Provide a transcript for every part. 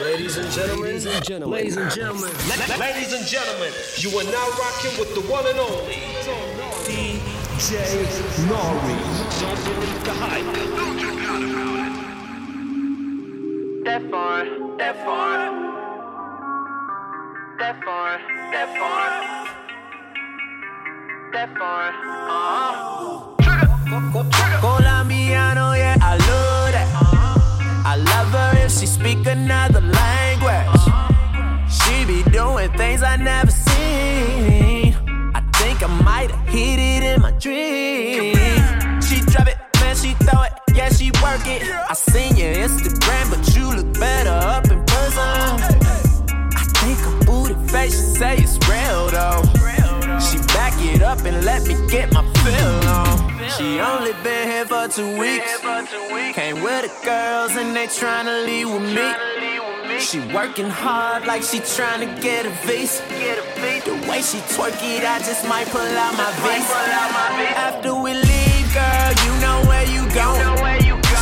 Ladies and gentlemen, ladies and gentlemen, ladies and gentlemen, ladies and gentlemen, you are now rocking with the one and only DJ Norrey. Don't believe the hype. That far, that far, that far, that far, that far. Uh-huh. Colombiano, yeah, I love that. I love her if she speak another I might have hit it in my dream. She drop it, man, she throw it, yeah, she work it. I seen your Instagram, but you look better up in person. I think her booty face, she say it's real though. She back it up and let me get my fill on. She only been here for two weeks. Came with the girls and they tryna leave with me. She working hard like she tryna get a visa. Way she twerk it, I just might pull out my visa. After we leave, girl, you know where you going.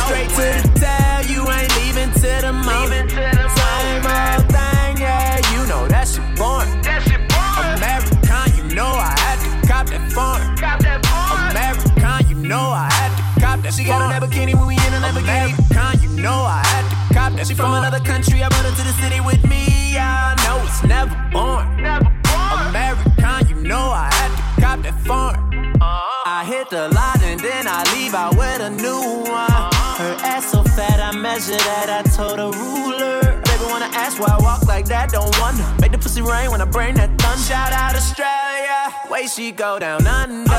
Straight to the tail, you ain't leaving to the moment. Same old thing, yeah, you know that shit boring. American, you know I had to cop that foreign. American, you know I had to cop that. She got a Lamborghini when we in a Lamborghini. American, you know I had to cop that. She from another country, I brought her to the city with me. I know it's never born. You know I had to cop that foreign. I hit the lot and then I leave out with a new one. Her ass so fat, I measure that. I told a ruler. Baby wanna ask why I walk like that, don't wonder. Make the pussy rain when I bring that thunder. Shout out Australia, way she go down under.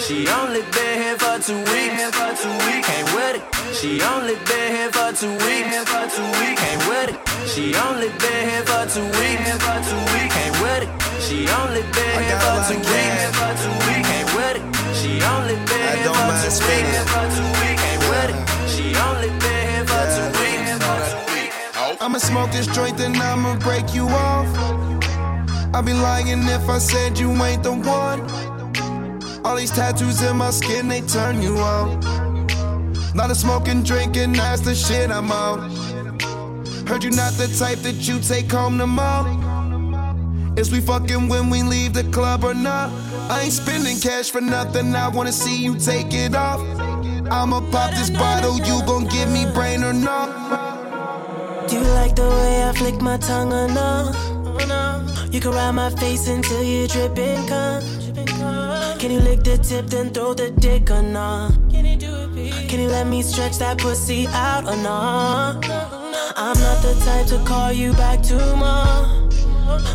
She only been here for two weeks. Came with it. She only been here for two weeks. Came with it. She only been here for two weeks. Came with it. She only been here for two weeks. Came with it. She only been here for two weeks. Came with it. She only been here for two weeks. Ain't with it. I'ma smoke this joint, then I'ma break you off. I'd be lying if I said you ain't the one. All these tattoos in my skin, they turn you on. Lot of smoking, drinking, that's the shit I'm on. Heard you not the type that you take home to mom. Is we fucking when we leave the club or not? I ain't spending cash for nothing, I wanna see you take it off. I'ma pop this bottle, you gon' give me brain or not? Do you like the way I flick my tongue or no? You can ride my face until you dripping cum. Can you lick the tip then throw the dick or no? Can you let me stretch that pussy out or no? I'm not the type to call you back tomorrow.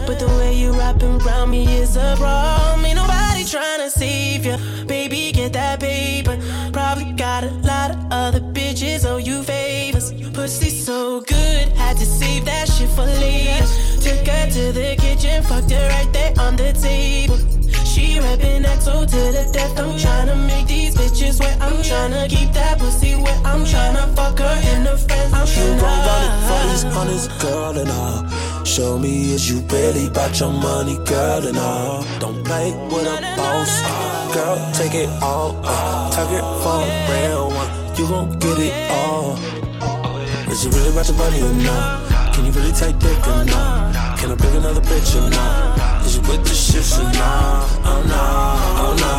But the way you wrapping around me is a problem. Ain't nobody trying to save you. Baby, get that paper. Probably got a lot of other bitches owe you favors. Pussy so good, had to save that shit for later. Took her to the kitchen, fucked her right there on the table. She rapping XO to the death. I'm tryna make these bitches wet. I'm tryna keep that pussy wet. I'm tryna fuck her in the friends. I'm You gon' run it for these girl, and all. Show me is you really about your money, girl, and all. Don't play with a boss, girl, take it all. Uh, target for a real one, you gon' get it all. Is you really about your money or not? Can you really take dick or not? Can I bring another bitch or not? Is you with the shit or not? Oh no, oh no.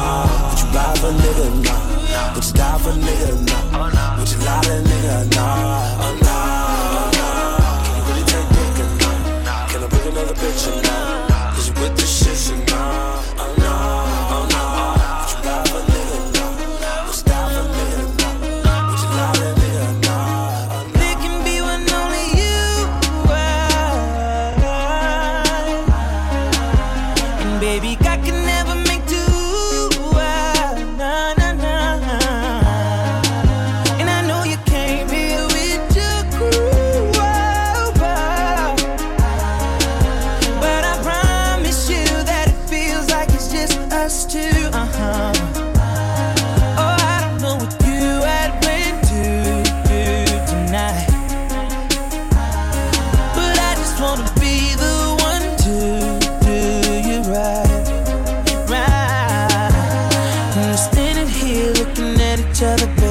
Would you for a nigga? Nah. Would you die for nigga? Nah. Would you lie to nigga? Nah. Oh no, bitch or not? You with the shit or not? other day.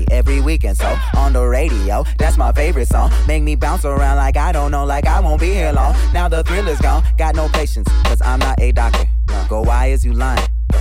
Party every weekend. So on the radio, that's my favorite song. Make me bounce around like I don't know, like I won't be here long. Now the thrill is gone, got no patience, cause I'm not a doctor. Go, why is you lying?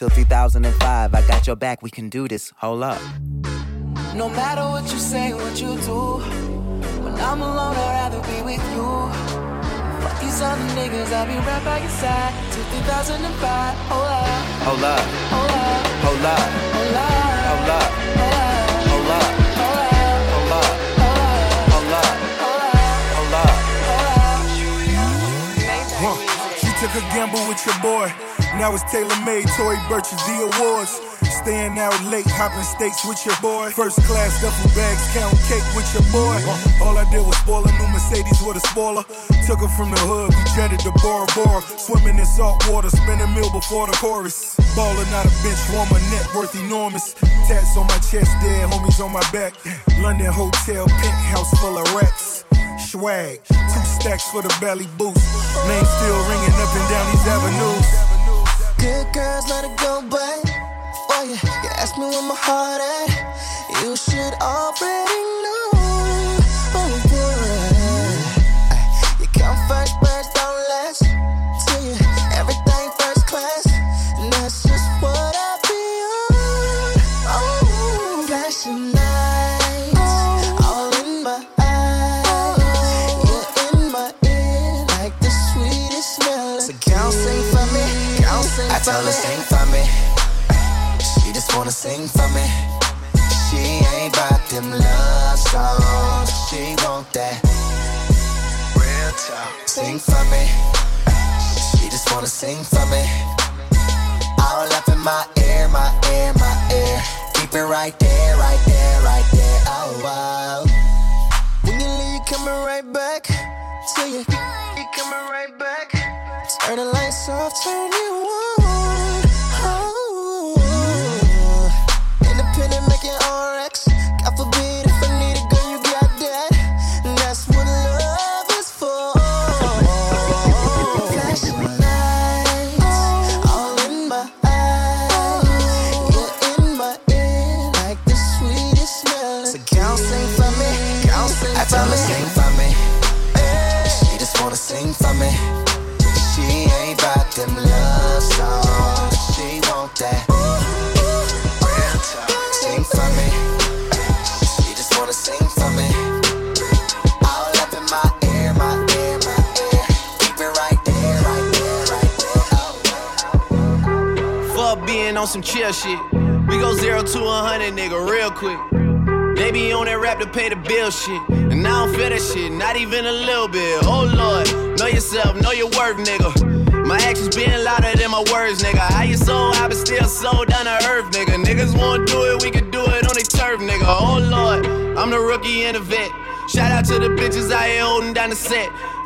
Till 2005, I got your back, we can do this. Hold up. No matter what you say, what you do, when I'm alone, I'd rather be with you. Fuck these other niggas, I'll be right by your side till 2005. Hold up, Hold up, hold up, hold up, hold up, hold up, took a gamble with your boy. Now it's tailor made, Tory Burch's the awards. Staying out late, hopping states with your boy. First class duffel bags, count cake with your boy. All I did was spoil a new Mercedes with a spoiler. Took her from the hood, we jetted to Bora Bora. Swimming in salt water, spin a meal before the chorus. Ballin' out a bench warmer, net worth enormous. Tats on my chest, dead homies on my back. London hotel, penthouse full of racks. Swag, two stacks for the belly boost. Name still ringing up and down these avenues. Good girls, let it go, babe. Oh yeah, you ask me where my heart at. You should already know. Me. She just wanna sing for me. She ain't about them love songs. She want that real talk. Sing for me. She just wanna sing for me. All up in my ear, my ear, my ear. Keep it right there, right there, right there. Oh wow. When you leave, you coming right back. Till you, you coming right back. Turn the lights off, turn you on. On some chill shit. We go zero to a hundred, nigga, real quick. They be on that rap to pay the bill shit. And now I don't feel that shit, not even a little bit. Oh lord, know yourself, know your worth, nigga. My actions being louder than my words, nigga. How you so I but still so down to earth, nigga. Niggas won't do it, we can do it on their turf, nigga. Oh lord, I'm the rookie and the vet. Shout out to the bitches I here holding down the set.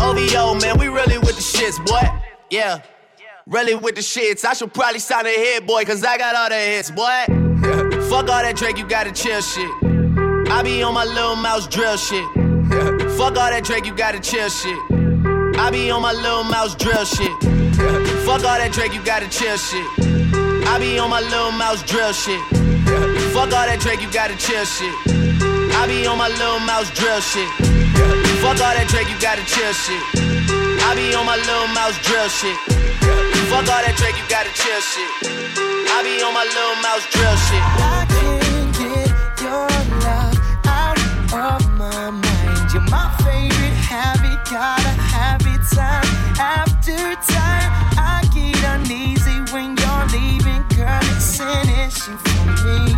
OVO, man, we really with the shits, boy. Yeah, really with the shits. I should probably sign a hit, boy, cause I got all the hits, boy. fuck all that Drake, you gotta chill shit. I be on my little mouse drill shit. fuck all that Drake, you gotta chill shit. I be on my little mouse drill shit. fuck all that Drake, you gotta chill shit. I be on my little mouse drill shit. fuck all that Drake, you gotta chill shit. I be on my little mouse drill shit. Fuck all that Drake, you gotta chill shit. I be on my Lil Mouse drill shit. Fuck all that Drake, you gotta chill shit. I be on my Lil Mouse drill shit. I can't get your love out of my mind. You're my favorite habit, gotta have it time after time. I get uneasy when you're leaving, girl. It's an issue for me.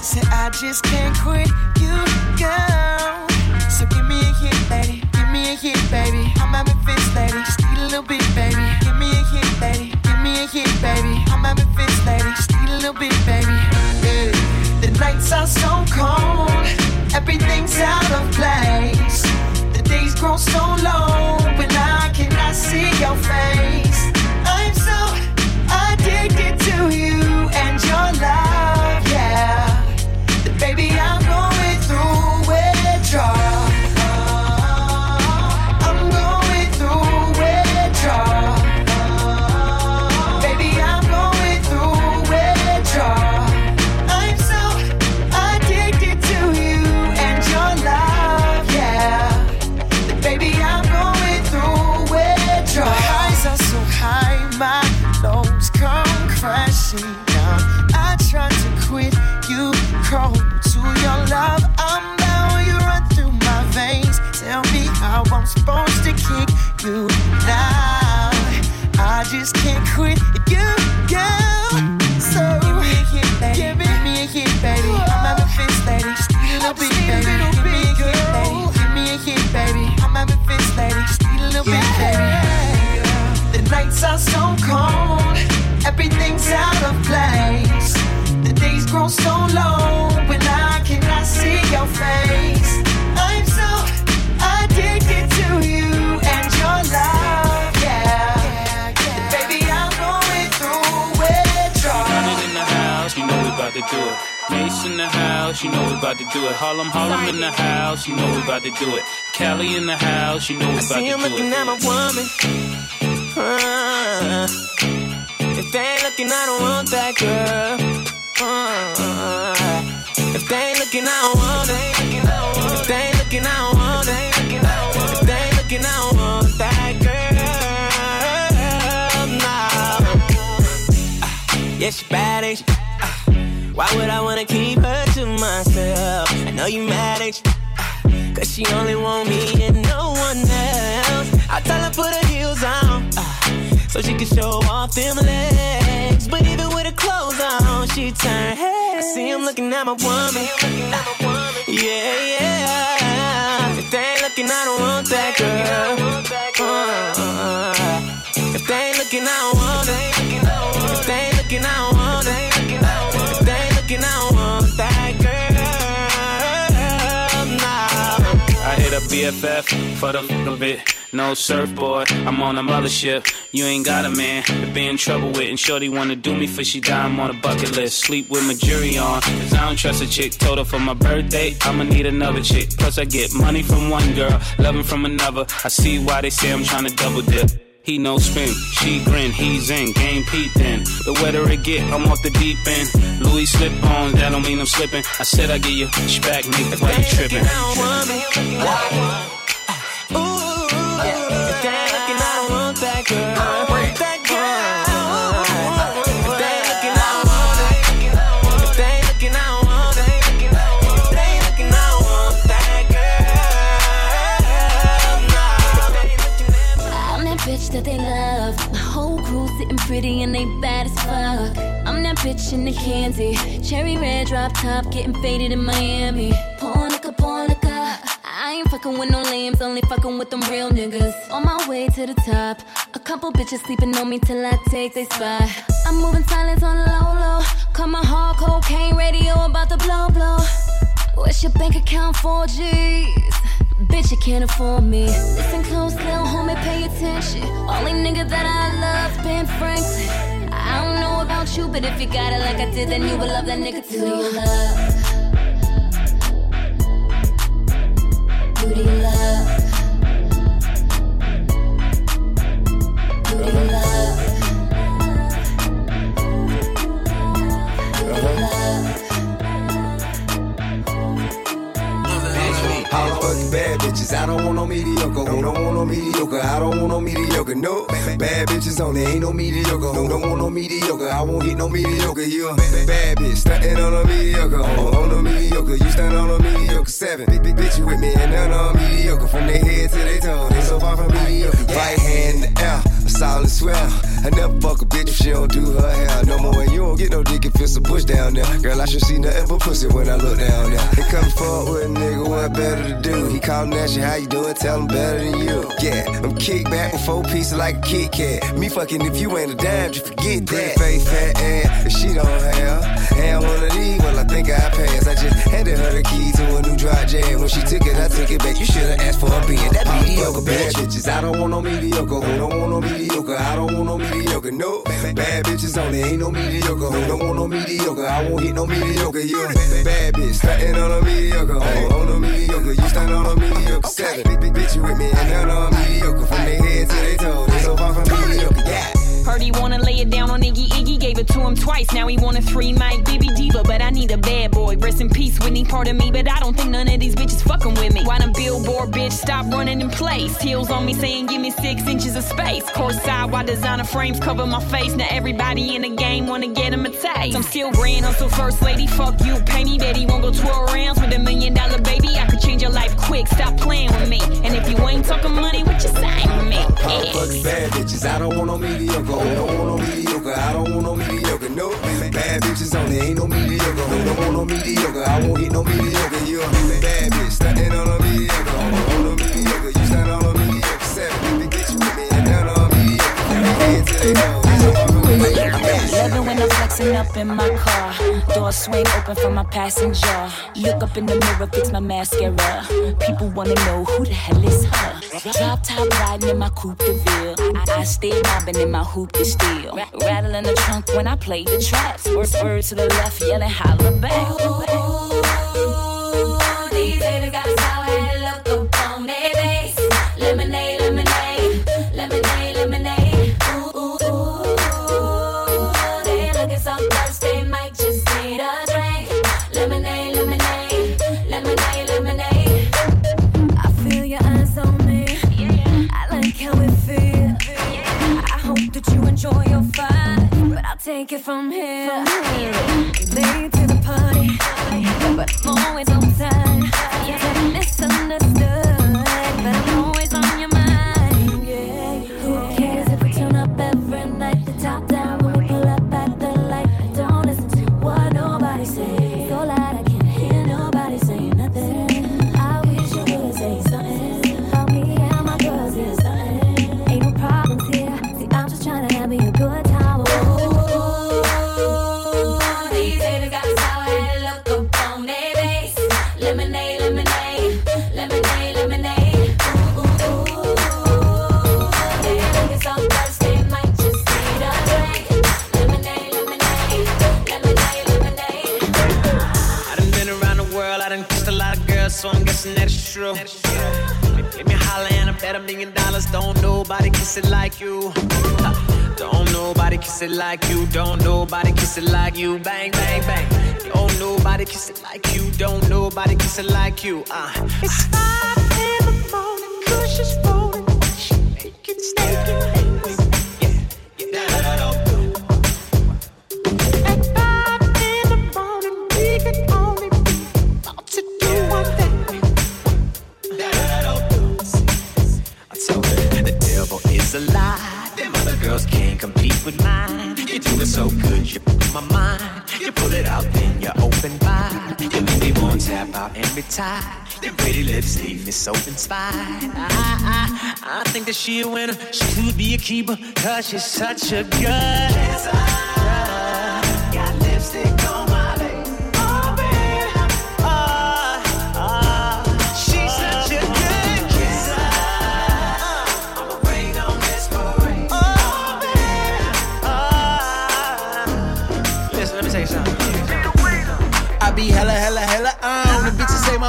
Say I just can't quit you, girl. Hit, baby. I'm having fits, lady. Just need a little bit, baby. Give me a hit, lady. Give me a hit, baby. I'm having fits, lady. Just need a little bit, baby. The nights are so cold. Everything's out of place. The days grow so long, but I cannot see your face. Are so cold. Everything's out of place. The days grow so long when I cannot see your face. I'm so addicted to you and your love, yeah. Baby, I'm going through withdrawal. In the house, you know we about to do it. Mace in the house, you know we about to do it. Harlem, Harlem in the house, you know we about to do it. Cali in the house, you know we I see him to do looking at my woman. Uh, if they ain't looking, I don't want that girl. Uh, if they ain't looking, I don't want it. If they ain't looking, I don't want it. If they ain't looking, I don't want that girl. Nah. Yeah, she bad, ain't she? Ah, Why would I wanna keep her to myself? I know you mad, ain't you? Cause she only want me and no one else. I tell her put her heels on, so she can show off them legs. But even with her clothes on, she turn head. I see him looking at my woman. Ah, Yeah, yeah. If they ain't looking, I don't want that girl. Uh, if they ain't looking, I don't want it. If they ain't looking, I don't want it. BFF for the fuck of it. No surfboard, I'm on a mothership. You ain't got a man to be in trouble with. And Shorty wanna do me for she die, I'm on a bucket list. Sleep with my jury on, cause I don't trust a chick. Told her for my birthday, I'ma need another chick. Plus, I get money from one girl, loving from another. I see why they say I'm trying to double dip. He no spin, she grin, he's in, game peeped in. The wetter it get, I'm off the deep end. Louis slip on, that don't mean I'm slipping. I said I get you back, nigga, why you tripping? And they bad as fuck. I'm that bitch in the candy. Cherry red drop top, getting faded in Miami. Porn liquor. I ain't fucking with no lambs, only fucking with them real niggas. On my way to the top. A couple bitches sleeping on me till I take they spot. I'm moving silence on low low. Call my hard cocaine radio about to blow blow. What's your bank account for G's? Bitch, you can't afford me. Listen close, little homie, pay attention. Only nigga that I love, Ben Franklin. I don't know about you, but if you got it like I did, then you would love that nigga too. Do you love? Do you love? Don't no. Don't want no mediocre. I don't want no mediocre. No, bad bitches only, ain't no mediocre. Who don't want no mediocre? I won't hit no mediocre. You a bad bitch, stunting on a mediocre. On, on a mediocre, you stand on a mediocre. Seven, big, big bitch, with me and none on mediocre. From their head to their toe, they so far from mediocre. Right hand in the air, a solid swell. I never fuck a bitch if she don't do her hair. No more, and you don't get no dick if it's a bush down there. Girl, I should see nothing but pussy when I look down there. They come forward with a nigga, what better to do? He callin' at you, how you doing? Tell him better than you. Yeah, I'm kick back with four pieces like a Kit Kat. Me fucking if you ain't a dime, just forget that. Face fat ass, if she don't have. And one of these, well, I think I passed. I just handed her the key to a new dry jam. When she took it, I took it back. You should've asked for a being that mediocre bad bitches. I don't want no mediocre. Who don't want no mediocre? I don't want no mediocre. No, bad bitches only ain't no mediocre. Who don't want no mediocre? I won't hit no mediocre. You bad bitch, stunting on a mediocre. On, on a mediocre, you stand on a mediocre. Seven, bitch, you with me and none on mediocre. From their head to their toe, they so far from mediocre. Yeah. Heard he wanna lay it down on Iggy Iggy, gave it to him twice. Now he want a three mic BB Diva, but I need a bad boy. Rest in peace, Whitney, part of me, but I don't think none of these bitches fucking with me. Why them billboard bitch stop running in place? Heels on me saying give me six inches of space. Course side why designer frames cover my face. Now everybody in the game wanna get him a taste. I'm still grand hustle first lady, fuck you, pay me, bet he won't go 12 rounds with a million dollar baby. I could change your life quick, stop playing with me. And if you ain't talking money, what you saying with me? Yeah. Fuck bad bitches, I don't want no mediocre. I don't want no mediocre. I don't want no mediocre. No, bad bitches on only ain't no mediocre. I don't want no mediocre. I won't hit no mediocre. You a bad bitch, stunting on a mediocre. On, on a mediocre, you stand on a mediocre. Seven, big bitch, you with me and down on a mediocre. Loving when I'm flexing up in my car. Door swing open for my passenger. Look up in the mirror, fix my mascara. People wanna know who the hell is her. Drop top riding in my coupe de ville. I, I stay mobbing in my hoop to steal. Rattling the trunk when I play the traps. Word, word to the left, yelling holla back. These I'll take it from here. Late to the party, but I'm always on time. It like you. Don't nobody kiss it like you. Bang, bang, bang. Don't nobody kiss it like you. Don't nobody kiss it like you. Uh. It's five Them pretty lips leave me so inspired. I, I, I think that she a winner. She could be a keeper, cause she's such a good.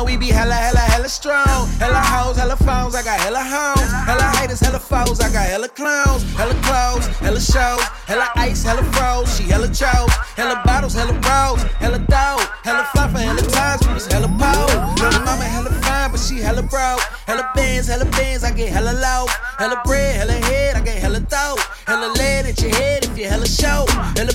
We be hella, hella, hella strong. Hella hoes, hella phones, I got hella homes. Hella haters, hella foes, I got hella clowns. Hella clothes, hella shows. Hella ice, hella froze. She hella chose. Hella bottles, hella bros. Hella dough, hella fly for hella times. We was hella pole. Little mama hella fine, but she hella broke. Hella bands, hella bands, I get hella low. Hella bread, hella head, I get hella throat. Hella lead at your head if you hella show. Hella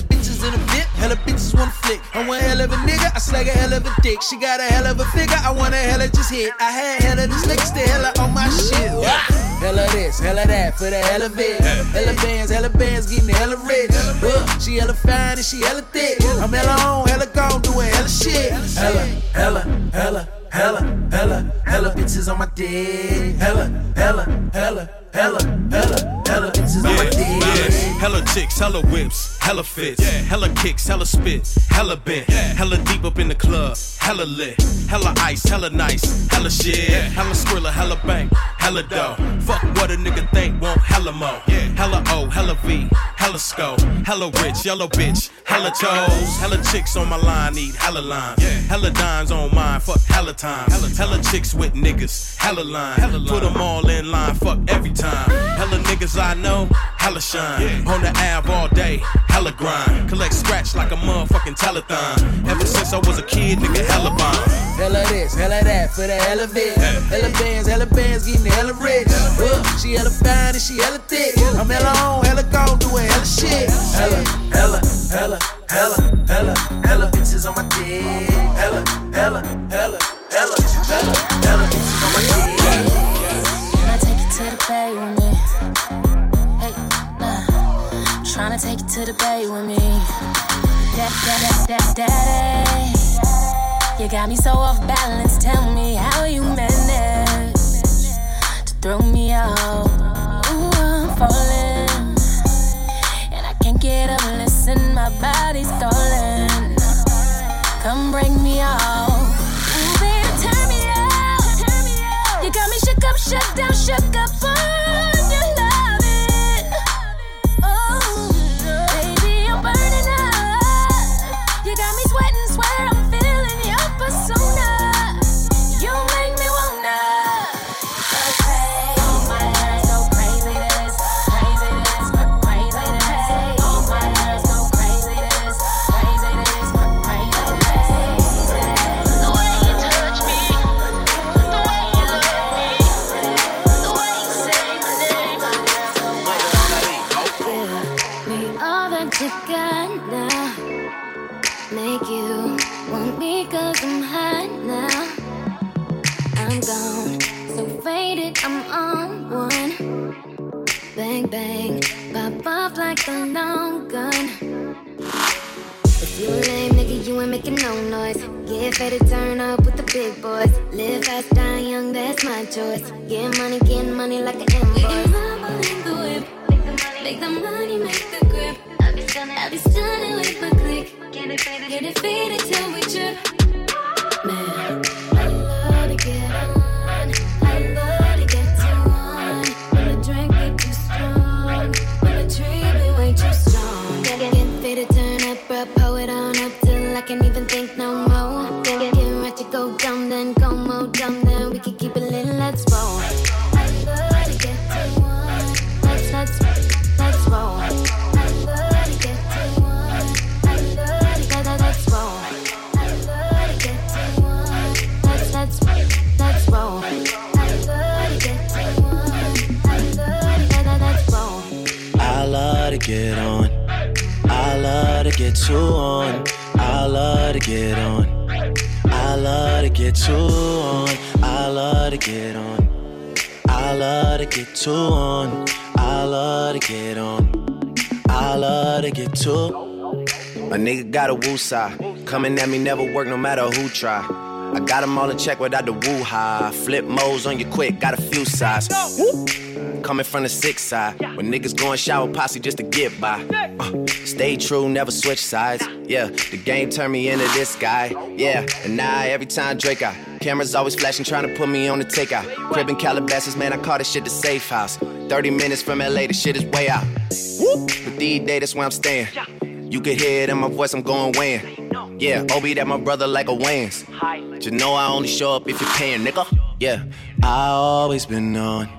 hella bitches wanna flick. I'm one hell of a nigga, I slag a hell of a dick. She got a hell of a figure, I want a hella just hit. I had a hella this niggas, the hella on my shit. Yeah. Hella this, hella that, for the hella bit. Hella bands, hella bands, getting the hella rich. Uh, she hella fine and she hella thick. I'm hella on, hella gone, doing hella shit. Hella, hella, hella, hella, hella, hella bitches on my dick. Hella, hella, hella, hella, hella, hella bitches on my dick. Hella chicks, hella whips, hella fits, hella kicks, hella spit, hella bent, hella deep up in the club, hella lit, hella ice, hella nice, hella shit, hella skrilla, hella bank, hella dough. Fuck what a nigga think, want hella mo, yeah. hella O, hella V, hella sco, hella rich, yellow bitch, hella toes, hella chicks on my line, need hella lime, hella dimes on mine, fuck hella time, hella hella chicks with niggas, hella line, put them all in line, fuck every time, hella niggas I know, hella shine, on the Ave all day, hella grind, collect scratch like a motherfucking telethon. Ever since I was a kid, nigga, hella bomb. Hella this, hella that, for the hella bit. Hella bands, hella bands, getting hella rich. Uh, she hella fine and she hella thick. I'm hella on, hella gone, doing hella shit. Hella, hella, hella, hella, hella, hella bitches on my dick. Hella, hella, hella, hella, hella, hella bitches on my dick. To the bay with me? Hey, nah. Tryna take you to the bay with me. That, that, that, that, daddy. You got me so off balance. Tell me how you manage to throw me out. Ooh, I'm falling. And I can't get up, listen, my body's calling. Come bring me out. Up, shut down, shook up on Faded, turn up with the big boys. Live fast, die young, that's my choice. Get money, get money like an invoice. We can rumble in the whip. Make the money, make the grip. I'll be stunning, I'll be stunning with my click. Get it faded, get it faded till we trip. Too on. I love to get on. I love to get too on. I love to get on. I love to get too on. I love to get on. I love to get too. A nigga got a woo side. Coming at me never work no matter who try. I got them all in check without the woo high. Flip modes on you quick, got a few sides. Coming from the six side. When niggas going shower posse just to get by. Uh, stay true, never switch sides. Yeah, the game turned me into this guy. Yeah, and now every time Drake out. Cameras always flashing, trying to put me on the takeout. Crib in Calabasas, man, I call this shit the safe house. 30 minutes from LA, the shit is way out. But these days, that's where I'm staying. You can hear it in my voice, I'm going weighing. Yeah, Obi, that my brother like a Wayans. Just know I only show up if you're paying, nigga. Yeah, I always been on.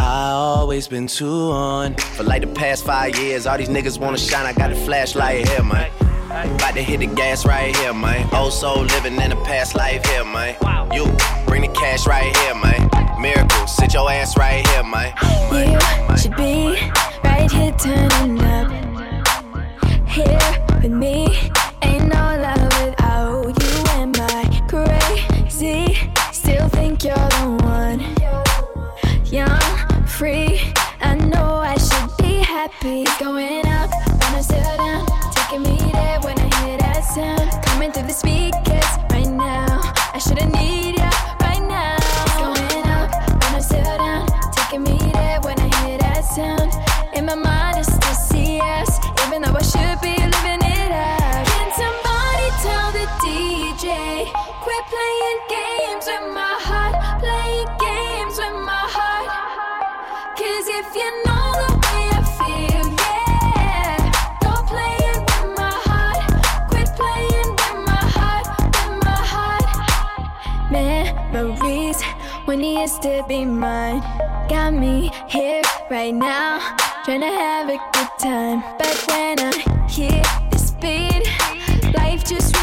I always been too on. For like the past five years, all these niggas wanna shine. I got a flashlight here, man. About to hit the gas right here, man. Oh, so living in a past life here, man. You bring the cash right here, man. Miracle, sit your ass right here, man. You should be right here turning up. Here with me. Ain't no love free. I know I should be happy. Going up, used to be mine. Got me here right now, trying to have a good time. But when I hear the speed, life just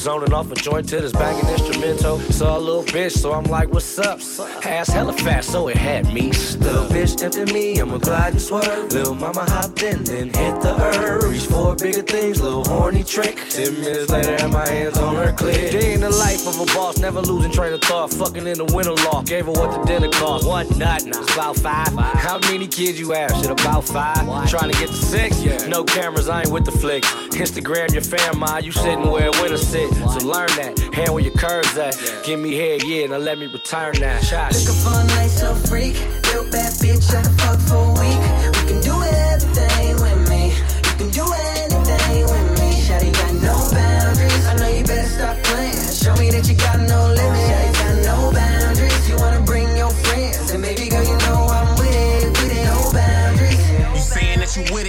zoning off a joint to this banging instrumental. Saw a little bitch, so I'm like, what's up? Ass hella fast, so it had me. Little bitch tempted me, I'ma glide and swerve. Little mama hopped in, then hit the earth. Reach for bigger things, little horny trick. Ten minutes later, had my hands on her clit. Day in the life of a boss, never losing train of thought. Fucking in the winter loft, gave her what the dinner cost. One nut, now it's about five. How many kids you have? Shit, about five. Trying to get to six? No cameras, I ain't with the flicks. Instagram your fam, ma, you sitting where a sit. So learn that. Hand where your curves at. Give me head, yeah, now let me return that. Shot. Looking for a nice little freak, real bad bitch I can fuck for a week. We can do everything with me. You can do anything with me. Shawty got no boundaries. I know you better stop playing. Show me that you got no limits.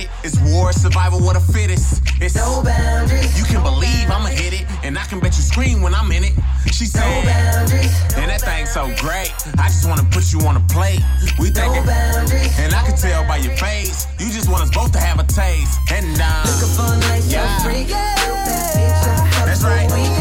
It? It's war, survival, what a fittest. It's no boundaries. You can believe I'ma hit it, and I can bet you scream when I'm in it. She said, No boundaries. and that thing's so great. I just wanna put you on a plate. We thinking, boundaries. and I can tell by your face, you just want us both to have a taste. And uh, Looking for a nice yeah. little freak, real bad bitch I can fuck That's right.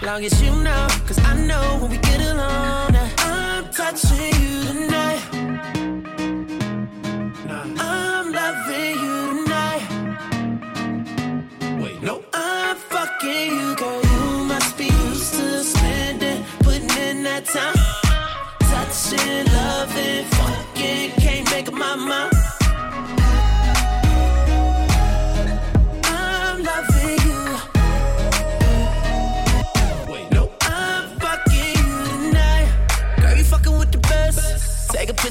Long as you know, cause I know when we get alone, I'm touching you tonight. I'm loving you tonight. Wait, no. I'm fucking you, girl. You must be used to spending, putting in that time. Touching, loving, fucking,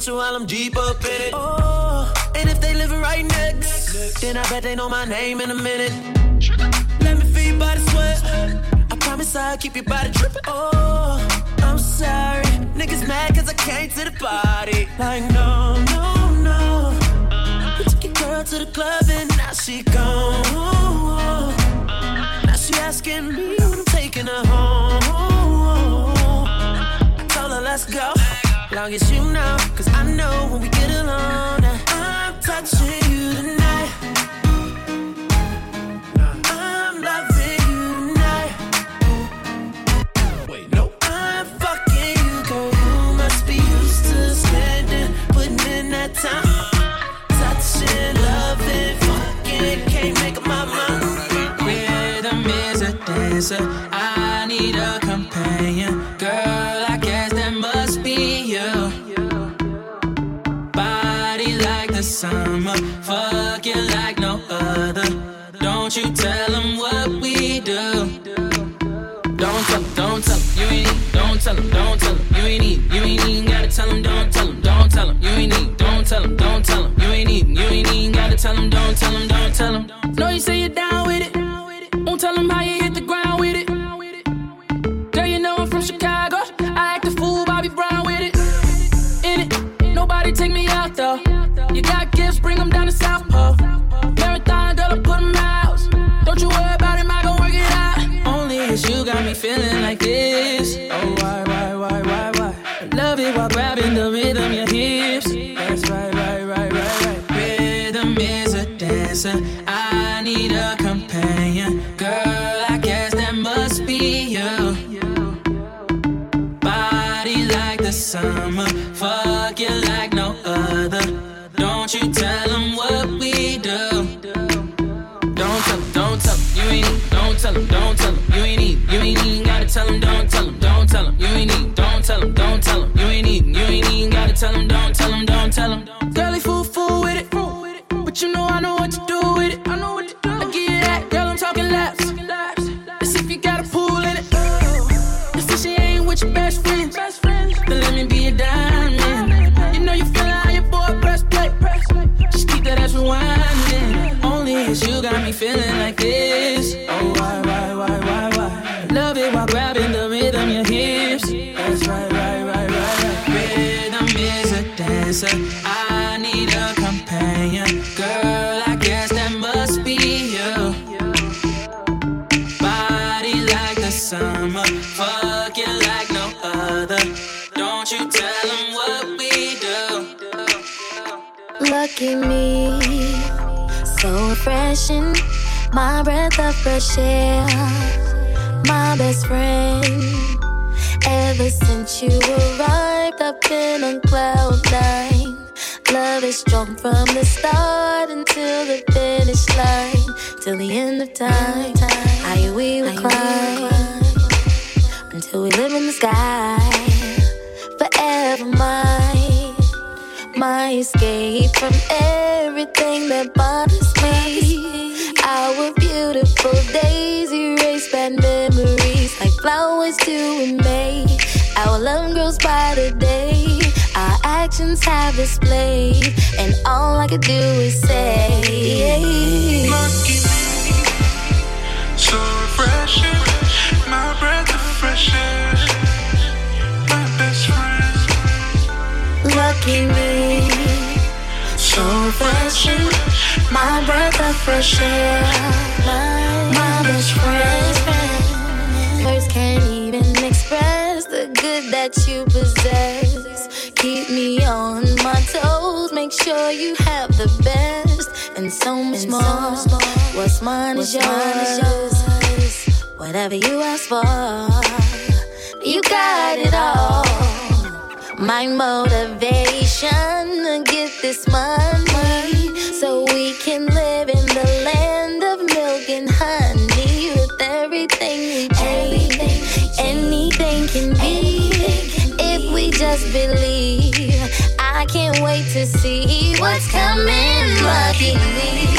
Take while I'm deep up in it. Oh, and if they living right next, then I bet they know my name in a minute. Let me feel your body sweat. I promise I'll keep your body dripping. Oh, I'm sorry. Niggas mad cause I came to the party. Like, no, no, no. We took your girl to the club and now she gone. Now she asking me when I'm taking her home. I told her, let's go. Long as you know, cause I know when we get alone, I'm touching you tonight. I'm loving you tonight. Wait, no. I'm fucking you, girl. You must be used to spending, putting in that time. Touching, loving, fucking, can't make up my mind. Rhythm is a dancer. I need a summer. Fucking like no other. Don't you tell them what we do. Don't tell don't tell you ain't. Don't tell them, don't tell you ain't. You ain't do in May. Our love grows by the day. Our actions have displayed, and all I could do is say. Lucky me, so refreshing, my breath of fresh air, my best friend. Lucky me, so refreshing, my breath of fresh air, my, my best friend. That you possess. Keep me on my toes, make sure you have the best, and so much more. What's mine is yours. whatever you ask for. You got it all. My motivation to get this money so we can live in the land just believe. I can't wait to see what's coming. Lucky me.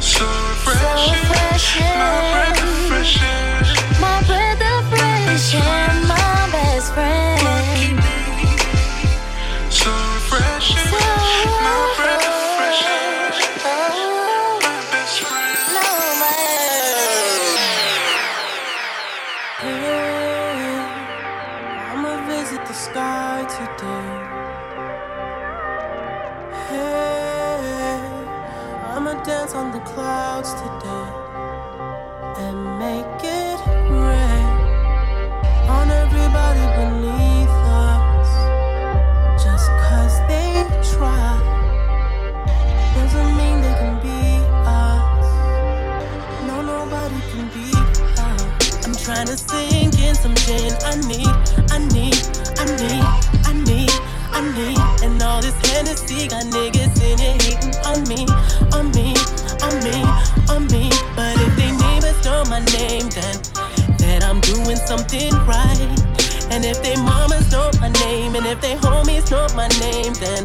So refreshing. My breath of fresh air. My breath of fresh air, my best friend. I need, I need, I need, I need, I need. And all this Hennessy got niggas in it hating on me, on me, on me, on me. But if they neighbors know my name, then that I'm doing something right. And if they mamas know my name, and if they homies know my name, then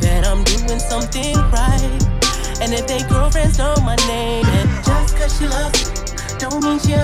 that I'm doing something right. And if they girlfriends know my name, and just cause she loves me, don't mean she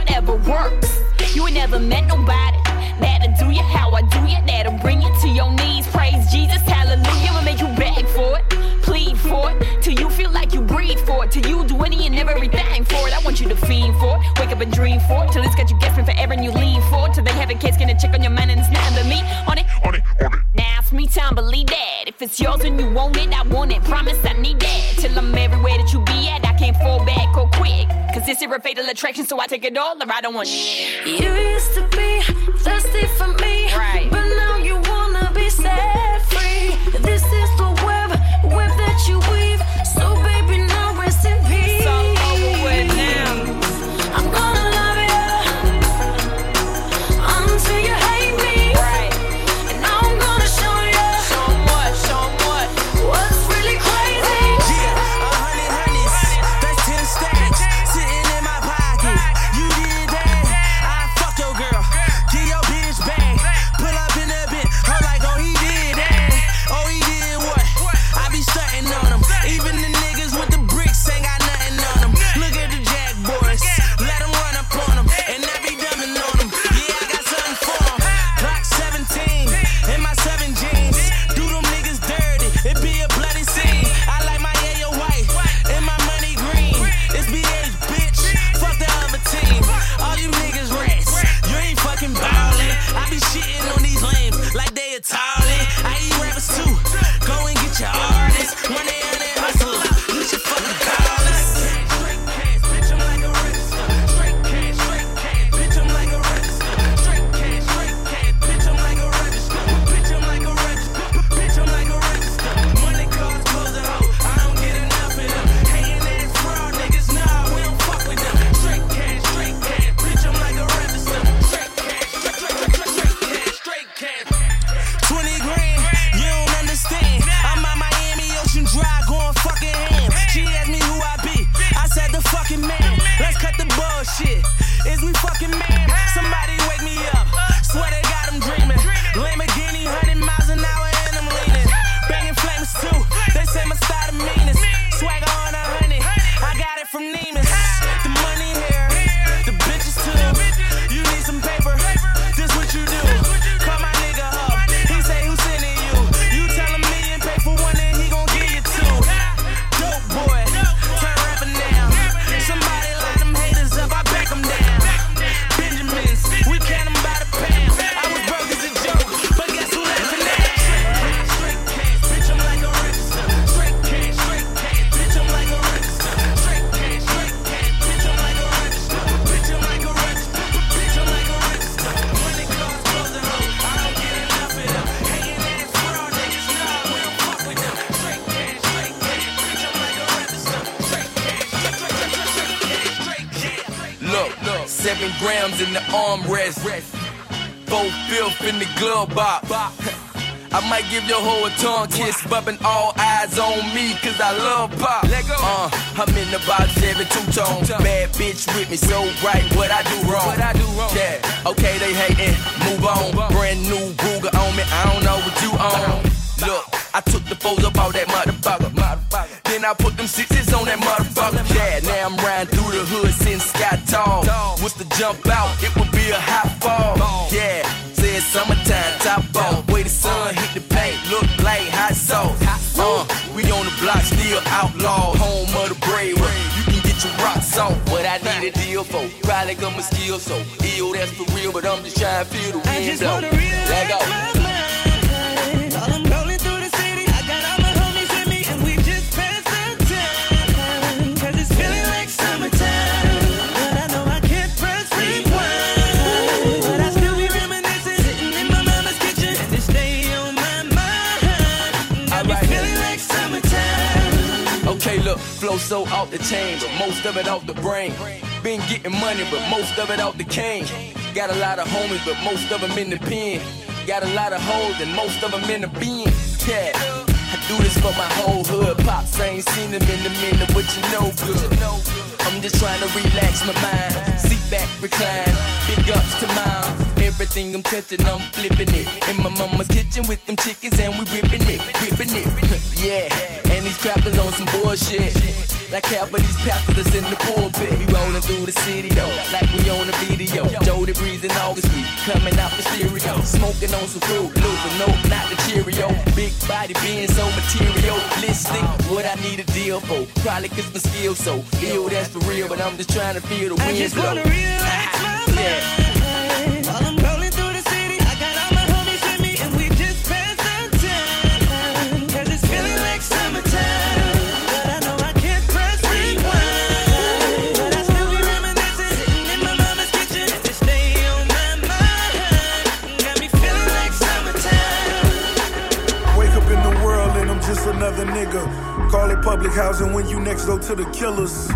whatever works. You ain't never met nobody. That'll do you how I do you. That'll bring you to your knees. Praise Jesus, hallelujah. Will make you beg for it, plead for it, till you feel like you breathe for it, till you do any and everything for it. I want you to fiend for it, wake up and dream for it, till it's got you guessing forever and you lean for it, till they have a kid's gonna check on your mind and it's nothing but me on it. On it, on it. Now it's me time, believe that. If it's yours and you want it, I want it. Promise I need that this here a fatal attraction, so I take it all or I don't want shh. You used to be thirsty for me, right. but now you wanna be sad. Give your hoe a tongue kiss, bumping all eyes on me, cause I love pop. Let go. Uh, I'm in the box, seven two tone. Bad bitch with me, so right, what I do wrong? What I do wrong? Yeah, okay, they hating, move on. Brand new Ruger on me, I don't know what you own. Look, I took the foes up all that motherfucker. Then I put them sixes on that motherfucker. Yeah, now I'm riding through the hood since Sky Tall. What's the jump out? It would be a high fall. Yeah, said summertime, top off. I a deal for. Probably got my skill so ill, that's for real. But I'm just trying to feel the wind I just wanna relax so off the chain, but most of it off the brain. Been getting money, but most of it off the cane. Got a lot of homies, but most of them in the pen. Got a lot of hoes, and most of them in the bin. Yeah, I do this for my whole hood. Pops I ain't seen them in a minute, but you know good. I'm just trying to relax my mind. Sit back, recline. Big ups to mine. Everything I'm touching, I'm flipping it. In my mama's kitchen with them chickens, and we ripping it, ripping it. yeah, crackers on some bullshit. Like half of these pastors in the pulpit. We rolling through the city though, like we on a video. Jody Breeze and August we coming out the stereo. Smoking on some fruit, losing no, not the Cheerio. Big body being so materialistic. What I need a deal for, probably cause my skill so ill, that's for real. But I'm just trying to feel the wind. I just blow. wanna relax my mind. Call it public housing when you next door to the killers.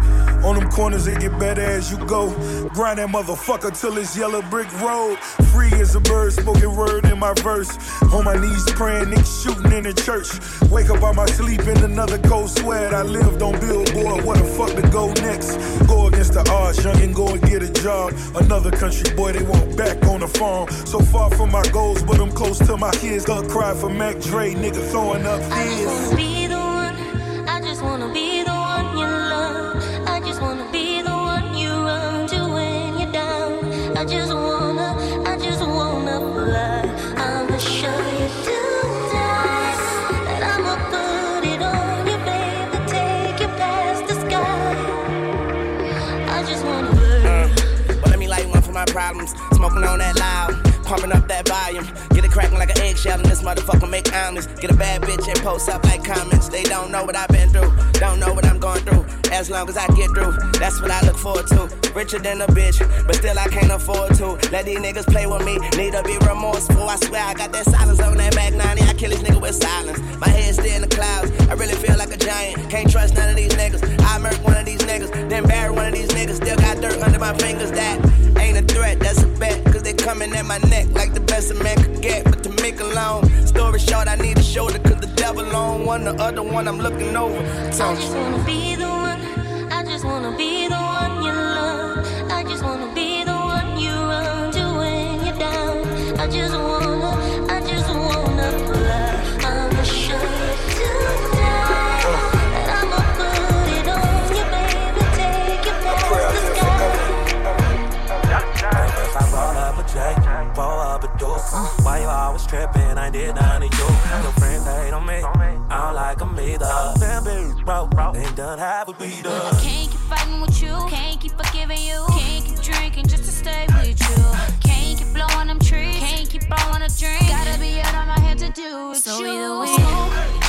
On them corners, it get better as you go. Grind that motherfucker till it's yellow brick road. Free as a bird, spoken word in my verse. On my knees praying, niggas shooting in the church. Wake up out my sleep in another cold sweat. I lived on Billboard, what the fuck to go next? Go against the odds, young and go and get a job. Another country boy, they want back on the farm. So far from my goals, but I'm close to my kids. Thug cry for Mac Dre, nigga throwing up his. My problems. Smoking on that loud, pumping up that volume. Get it cracking like an eggshell, and this motherfucker make omelets. Get a bad bitch and post up like comments. They don't know what I've been through, don't know what I'm going through. As long as I get through, that's what I look forward to. Richer than a bitch, but still I can't afford to. Let these niggas play with me, need to be remorseful. I swear I got that silence on that Mac 90. I kill this nigga with silence. My head's still in the clouds, I really feel like a giant. Can't trust none of these niggas. I murk one of these niggas, then bury one of these niggas. Still got dirt under my fingers. That threat, that's a bet. Cause they coming at my neck like the best a man could get. But to make a long story short, I need a shoulder. Cause the devil on one, the other one I'm looking over. I Tell just wanna be the one. I just wanna be the one you love. I just wanna be the one you run to when you're down. I just wanna, tripping? I did none of you. Your friends hate on me. I don't like them either. Them big bro, ain't done half what we done. Can't keep fighting with you. Can't keep forgiving you. Can't keep drinking just to stay with you. Can't keep blowing them trees. Can't keep blowing a drink. Gotta be out of my head to do with so you. either we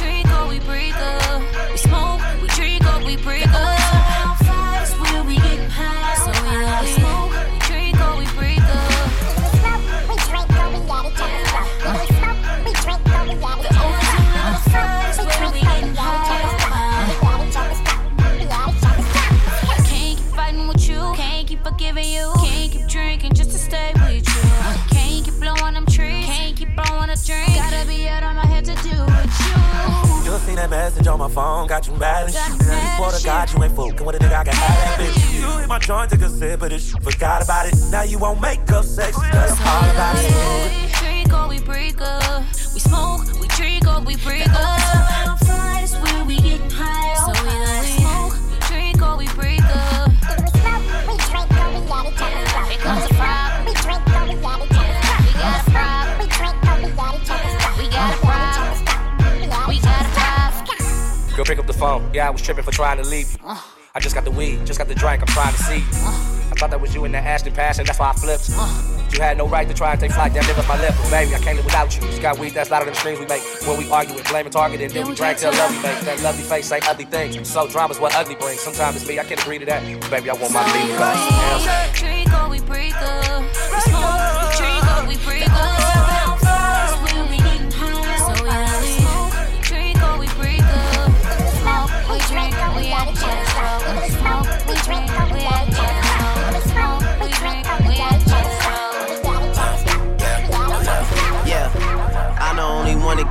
message on my phone, got you mad and shit. You swear to God you ain't fucking with a nigga, I can have that bitch. You hit my joint, took a sip of this shit, forgot about it. Now you won't make up sex, but I'm all about it. We drink or we break up. We smoke, we drink or we break up. Girl, pick up the phone. Yeah, I was tripping for trying to leave you. I just got the weed, just got the drink, I'm trying to see you. I thought that was you in that Ashton passion, that's why I flipped. You had no right to try and take flight, damn, live my lip. But baby, I can't live without you. Just got weed that's louder than the strings we make. When we argue and blame a target, and then we drag till love we make. That lovely face say ugly things. So drama's what ugly brings. Sometimes it's me, I can't agree to that. But baby, I want my baby back. Or we break up. We smoke, we drink we break up.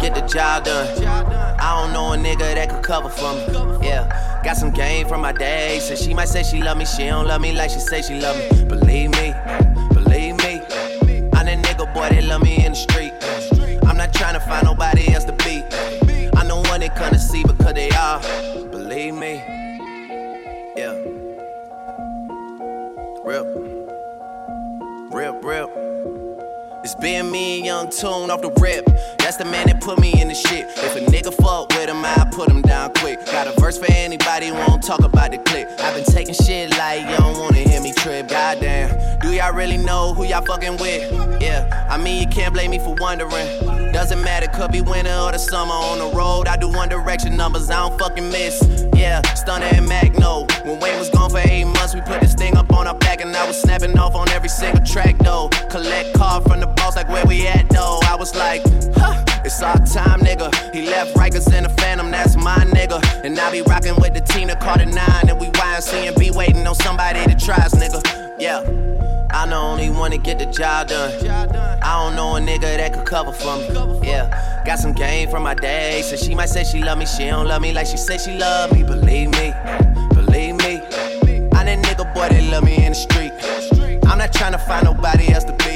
Get the job done. I don't know a nigga that could cover for me. Yeah, got some game from my day. Said she might say she love me, she don't love me like she say she love me. Believe me, believe me. I'm that nigga boy that love me in the street. I'm not trying to find nobody else to be. I'm the one they come to see because they are. Believe me. Yeah. Rip. Rip, rip. It's been me and Young Tune off the rip. That's the man that put me in the shit. If a nigga fuck with him, I put him down quick. Got a verse for anybody who won't talk about the clip. I've been taking shit like you don't wanna hear me trip. Goddamn, do y'all really know who y'all fucking with? Yeah, I mean you can't blame me for wondering. Doesn't matter, could be winter or the summer on the road. I do one direction numbers, I don't fucking miss. Yeah, Stunner and Mack though. When Wayne was gone for eight months, we put this thing up on our back and I was snapping off on every single track though. Collect card from the boss, like where we at though. I was like, huh, it's our time, nigga. He left Rikers in the Phantom, that's my nigga. And I be rocking with the Tina Carter 9 and we YNC and be waiting on somebody to try us, nigga. Yeah. I'm the only one to get the job done. I don't know a nigga that could cover for me. Yeah, got some game from my day. So she might say she love me, she don't love me like she said she love me. Believe me, believe me. I'm that nigga boy that love me in the street. I'm not trying to find nobody else to be.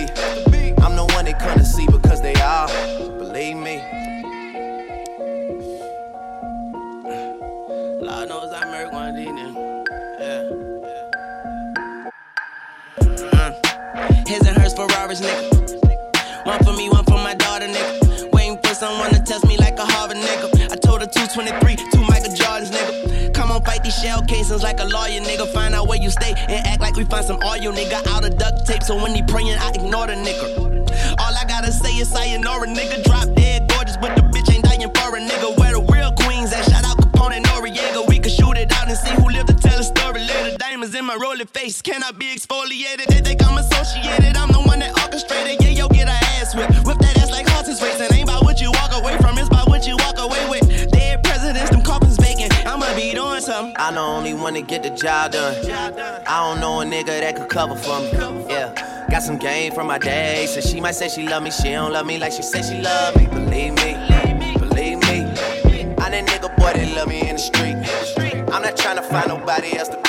Ferraris, nigga. One for me, one for my daughter, nigga. Waiting for someone to test me like a Harvard nigga. I told her 223, two Michael Jordans, nigga. Come on, fight these shell cases like a lawyer, nigga. Find out where you stay and act like we find some oil, nigga. Out of duct tape, so when he praying, I ignore the nigga. All I gotta say is sayonara, nigga. Drop dead gorgeous, but the bitch ain't dying for a nigga. Where the real queens at? Shout out Capone and Noreaga. We can shoot it out and see who lived to tell later. Diamonds in my rolling face, can I be exfoliated? They think I'm associated, I'm the one that orchestrated. Yeah, yo, get a ass whip. Whip that ass like horses racing. Ain't about what you walk away from, it's about what you walk away with. Dead presidents, them coffins vacant. I'ma be doing something. I'm the only one to get the job done. I don't know a nigga that could cover for me. Yeah, got some game from my day. So she might say she love me, she don't love me like she said she love me. Believe me, believe me. I'm that nigga boy that love me in the street. I'm not trying to find nobody else to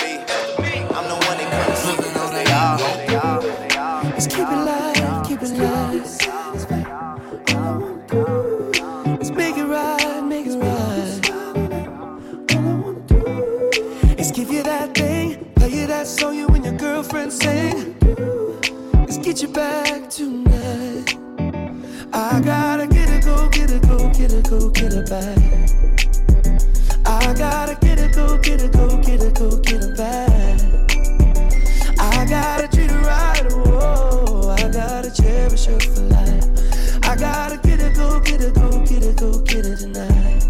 back. I gotta get it, go, get it, go, get it, go, get it back. I gotta treat her right, whoa. I gotta cherish her for life. I gotta get it, go, get it, go, get it, go, get it tonight.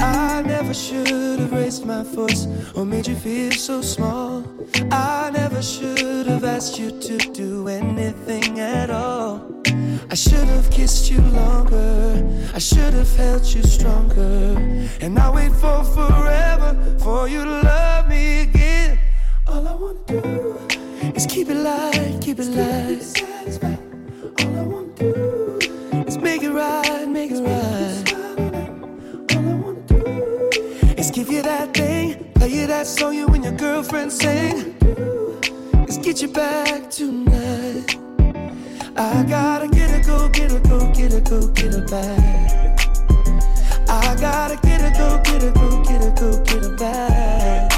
I never should have raised my voice or made you feel so small. I never should have asked you to do anything at all. I should have kissed you longer. I should have held you stronger. And I wait for forever for you to love me again. All I wanna do is keep it light, keep it light. Satisfied. All I wanna do is make it right, make it right. All I wanna do is give you that thing, play you that song you and your girlfriend sing. Let's get you back tonight. I gotta get her, go get her, go get her, go get her back. I gotta get her, go get her, go get her, go get her back.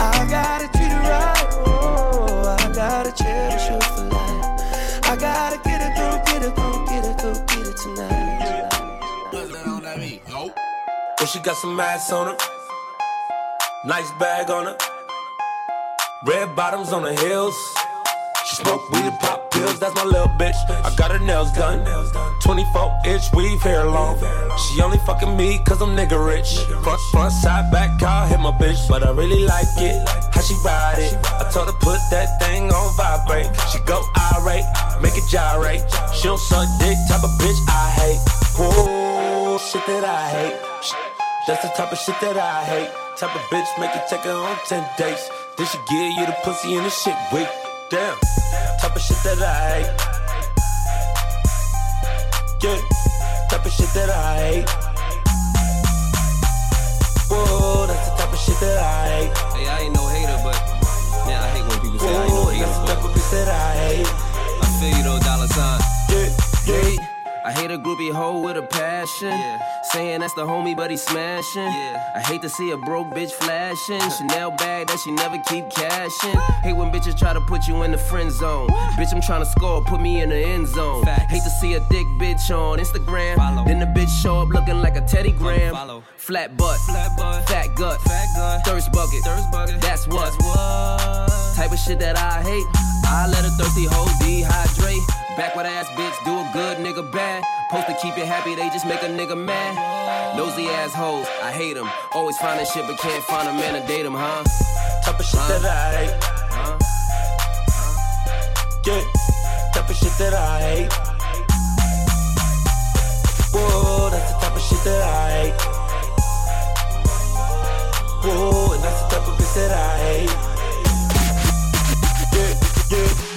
I gotta treat her right, oh, I gotta cherish her for life. I gotta get her, go get her, go get her, go get her tonight. Well, she got some ass on her. Nice bag on her. Red bottoms on the heels. She smoke weed and pop pills, that's my little bitch. I got her nails done. 24 inch weave hair long. She only fucking me cause I'm nigga rich. Front, front, side, back, car, hit my bitch. But I really like it, how she ride it. I told her put that thing on vibrate. She go irate, make it gyrate. She don't suck dick, type of bitch I hate. Whoa, shit that I hate. That's the type of shit that I hate. Type of bitch make you take her on 10 dates. Then she give you the pussy and the shit weak. Damn, type of shit that I hate. Yeah, type of shit that I. hate a groupie hoe with a passion. Saying that's the homie, but he smashing. I hate to see a broke bitch flashing. Chanel bag that she never keep cashing. Hate when bitches try to put you in the friend zone. Bitch, I'm trying to score, put me in the end zone. Hate to see a thick bitch on Instagram. Follow. Then the bitch show up looking like a Teddy Graham. Flat butt, fat gut, thirst bucket. thirst bucket That's what. Type of shit that I hate. I let a thirsty hoe dehydrate. Backward ass bitch, do a good nigga bad. Supposed to keep you happy, they just make a nigga mad. Nosy ass hoes, I hate them. Always finding shit, but can't find a man to date them, huh? Type of shit that I hate. Yeah, type of shit that I hate. Whoa, that's the type of shit that I hate. Whoa, and that's the type of bitch that I hate. Yeah, yeah.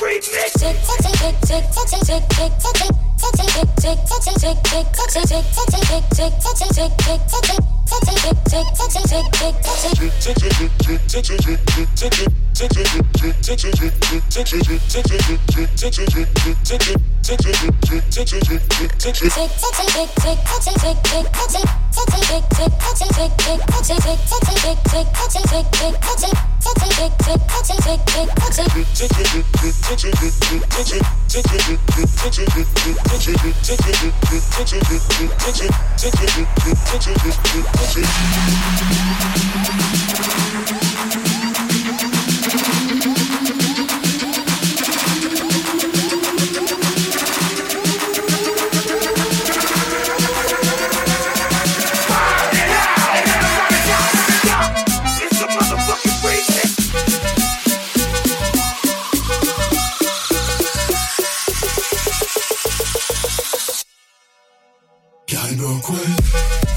Remix. It's the motherfucking remix. Y'all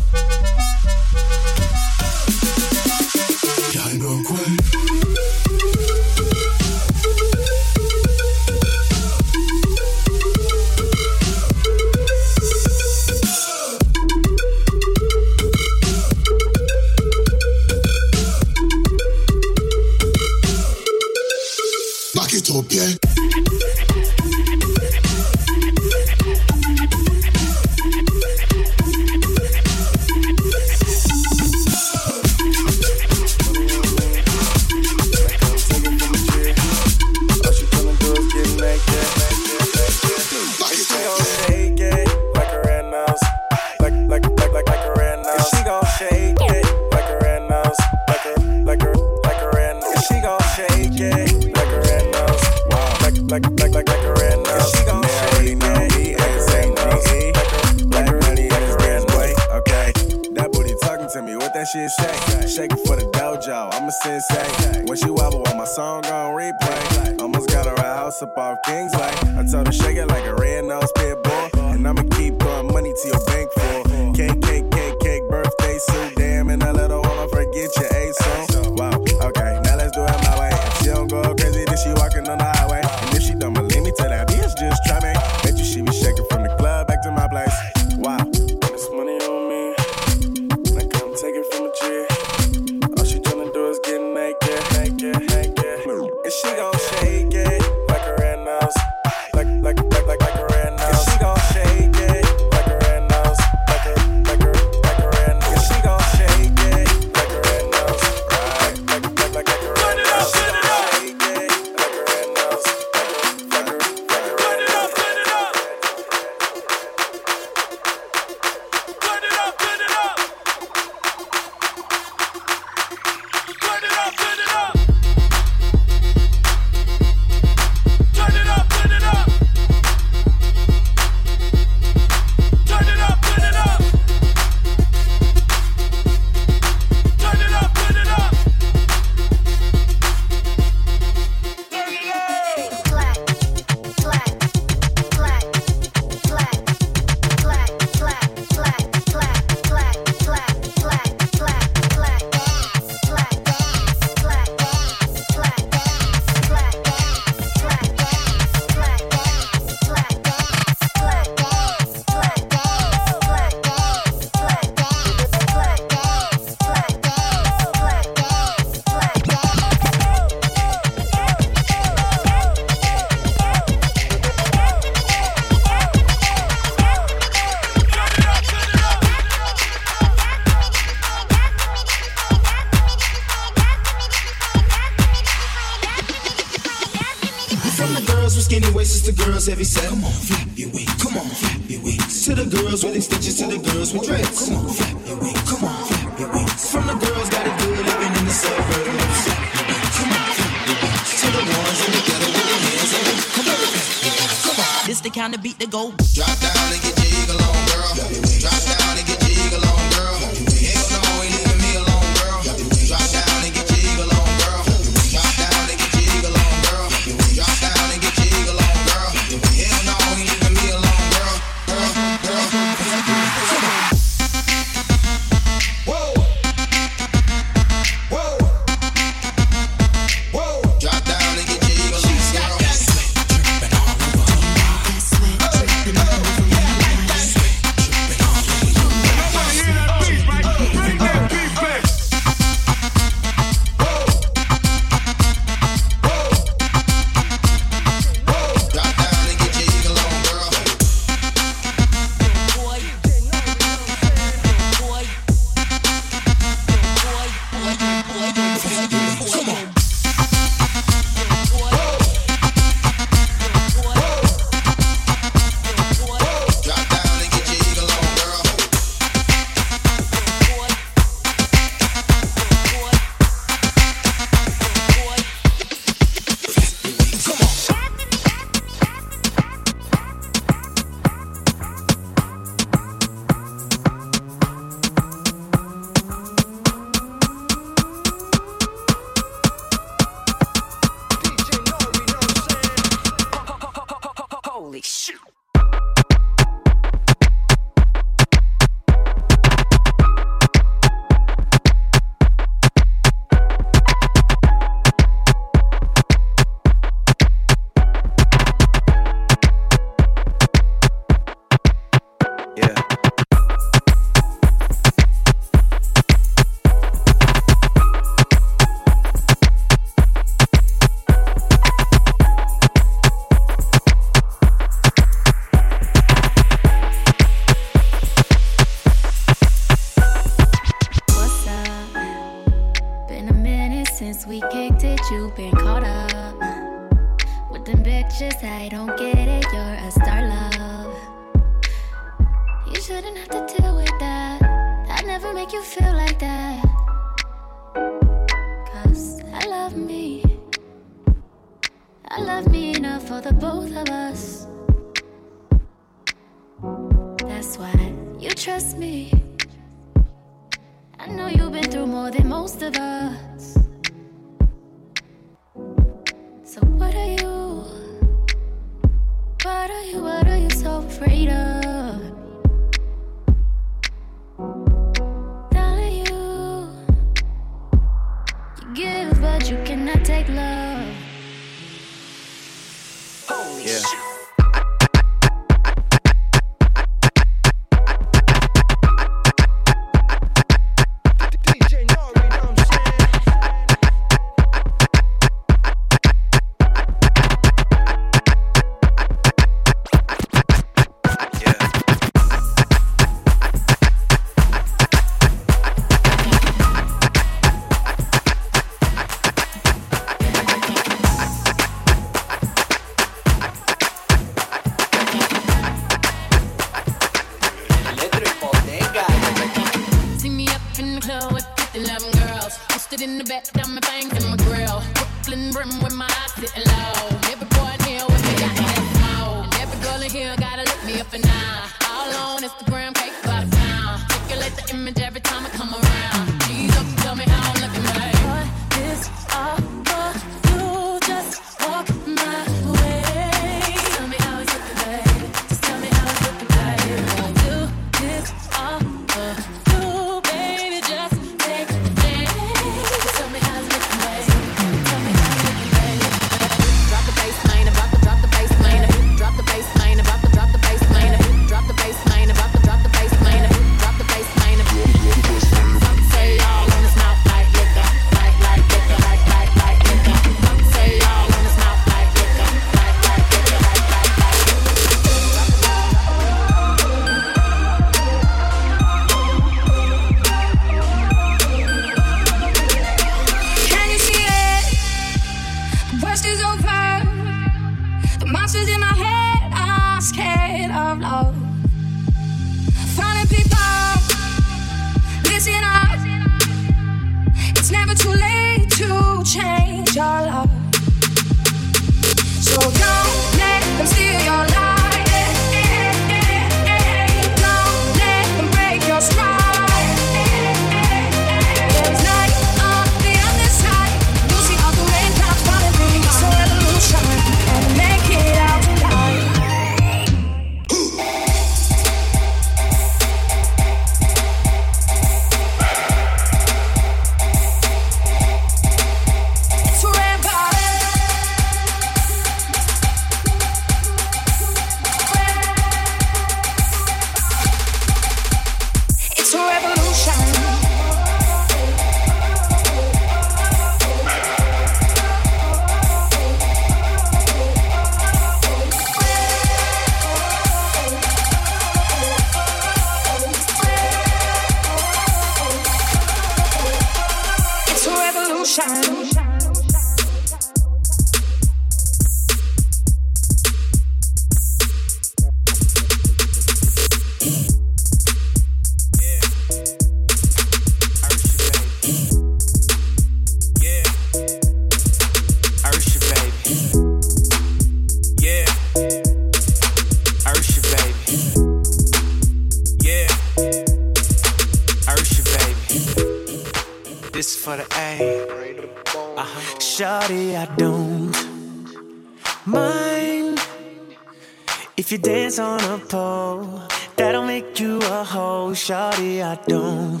don't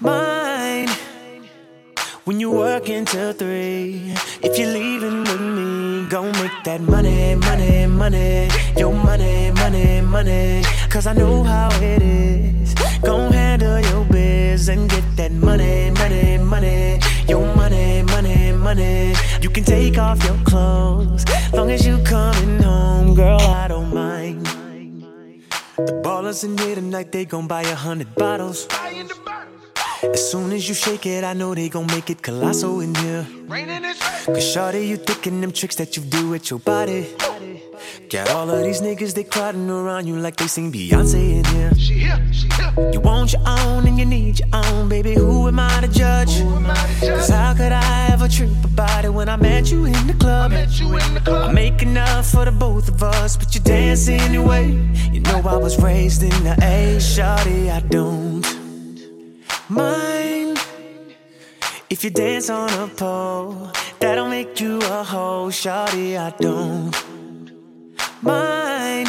mind when you work until three. If you're leaving with me, go make that money, money, money. Your money, money, money. Cause I know how it is. Go handle your biz and get that money, money, money. Your money, money, money. You can take off your clothes. Long as you coming home, girl, I don't mind. The ballers in here tonight, they gon' buy a hundred bottles. As soon as you shake it, I know they gon' make it colossal in here. Cause shawty, you thinking them tricks that you do with your body. Got all of these niggas, they crowding around you like they sing Beyonce in here. She here, she here. You want your own and you need your own, baby. Who am I to judge? Cause how could I ever trip about it when I met you in the club? I, met you in the club. I make enough for the both of us, but you dance anyway. You know I was raised in the A, shawty, I don't mind If you dance on a pole, that'll make you a hoe, shawty. I don't mind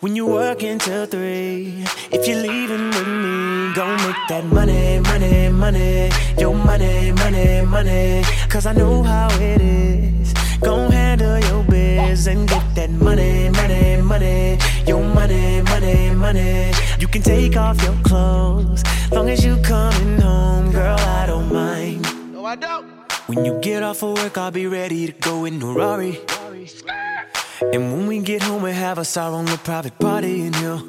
when you work until three. If you're leaving with me, go make that money, money, money. Your money, money, money. Cause I know how it is. Go handle your biz and get that money, money, money. Your money, money, money. You can take off your clothes. Long as you coming home, girl, I don't mind. No, I don't. When you get off of work, I'll be ready to go in Rari. And when we get home, we have us our own little private party in here.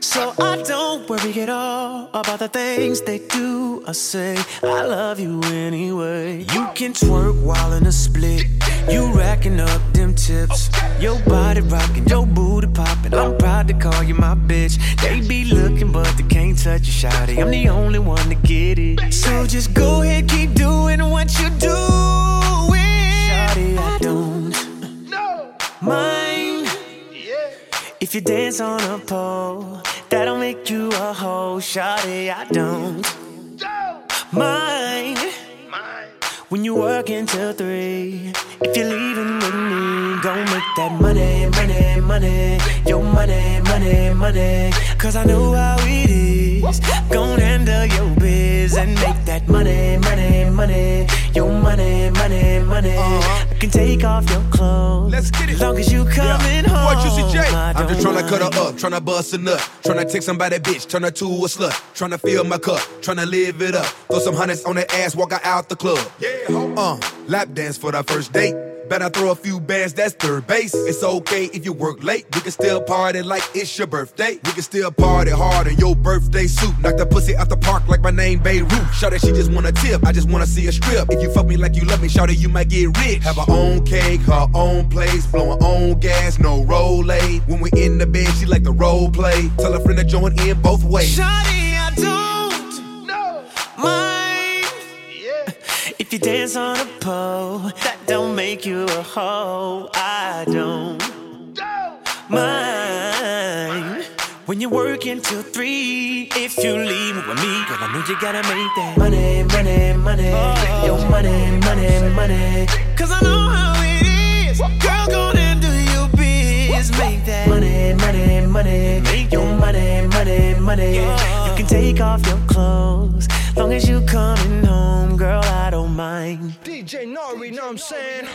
So I don't worry at all about the things they do or say. I love you anyway. You can twerk while in a split. You racking up them tips. Your body rocking, your booty popping. I'm proud to call you my bitch. They be looking, but they can't touch you, shawty. I'm the only one to get it. So just go ahead, keep doing what you doing. Mind. If you dance on a pole, that'll make you a hoe, shawty. I don't mind. When you work until three, if you're leaving with me, go make that money, money, money. Your money, money, money. Cause I know how it is. Go handle your biz and make that money, money, money. Your money, money, money. I can take off your clothes. Let's get it. Long as you coming home. What you see, Jay? I I'm just don't tryna cut her mind. up, tryna bust a nut, tryna take somebody bitch, turn her to a slut, tryna fill my cup, tryna live it up, throw some hundreds on that ass, walk her out the club. Yeah, uh, lap dance for that first date. Better throw a few bands, that's third base. It's okay if you work late. We can still party like it's your birthday. We can still party hard in your birthday suit. Knock the pussy out the park like my name Babe Ruth. Shout that she just wanna tip. I just wanna see a strip. If you fuck me like you love me, shout it, you might get rich. Have her own cake, her own place, blow her own gas, no roll When we in the bed, she like the role play. Tell her friend to join in both ways. Shawty, I don't No. mind if you dance on a pole. That don't make you a hoe. I don't mind when you're working till three. If you leave with me, girl, I know you gotta make that money, money, money. Your money, money, money. Cause I know how it is. Girl, go and do your Make that money, money, money. Make your money, money, money. You can take off your clothes. Long as you coming home, girl, I don't mind. DJ Norrey, know what I'm saying?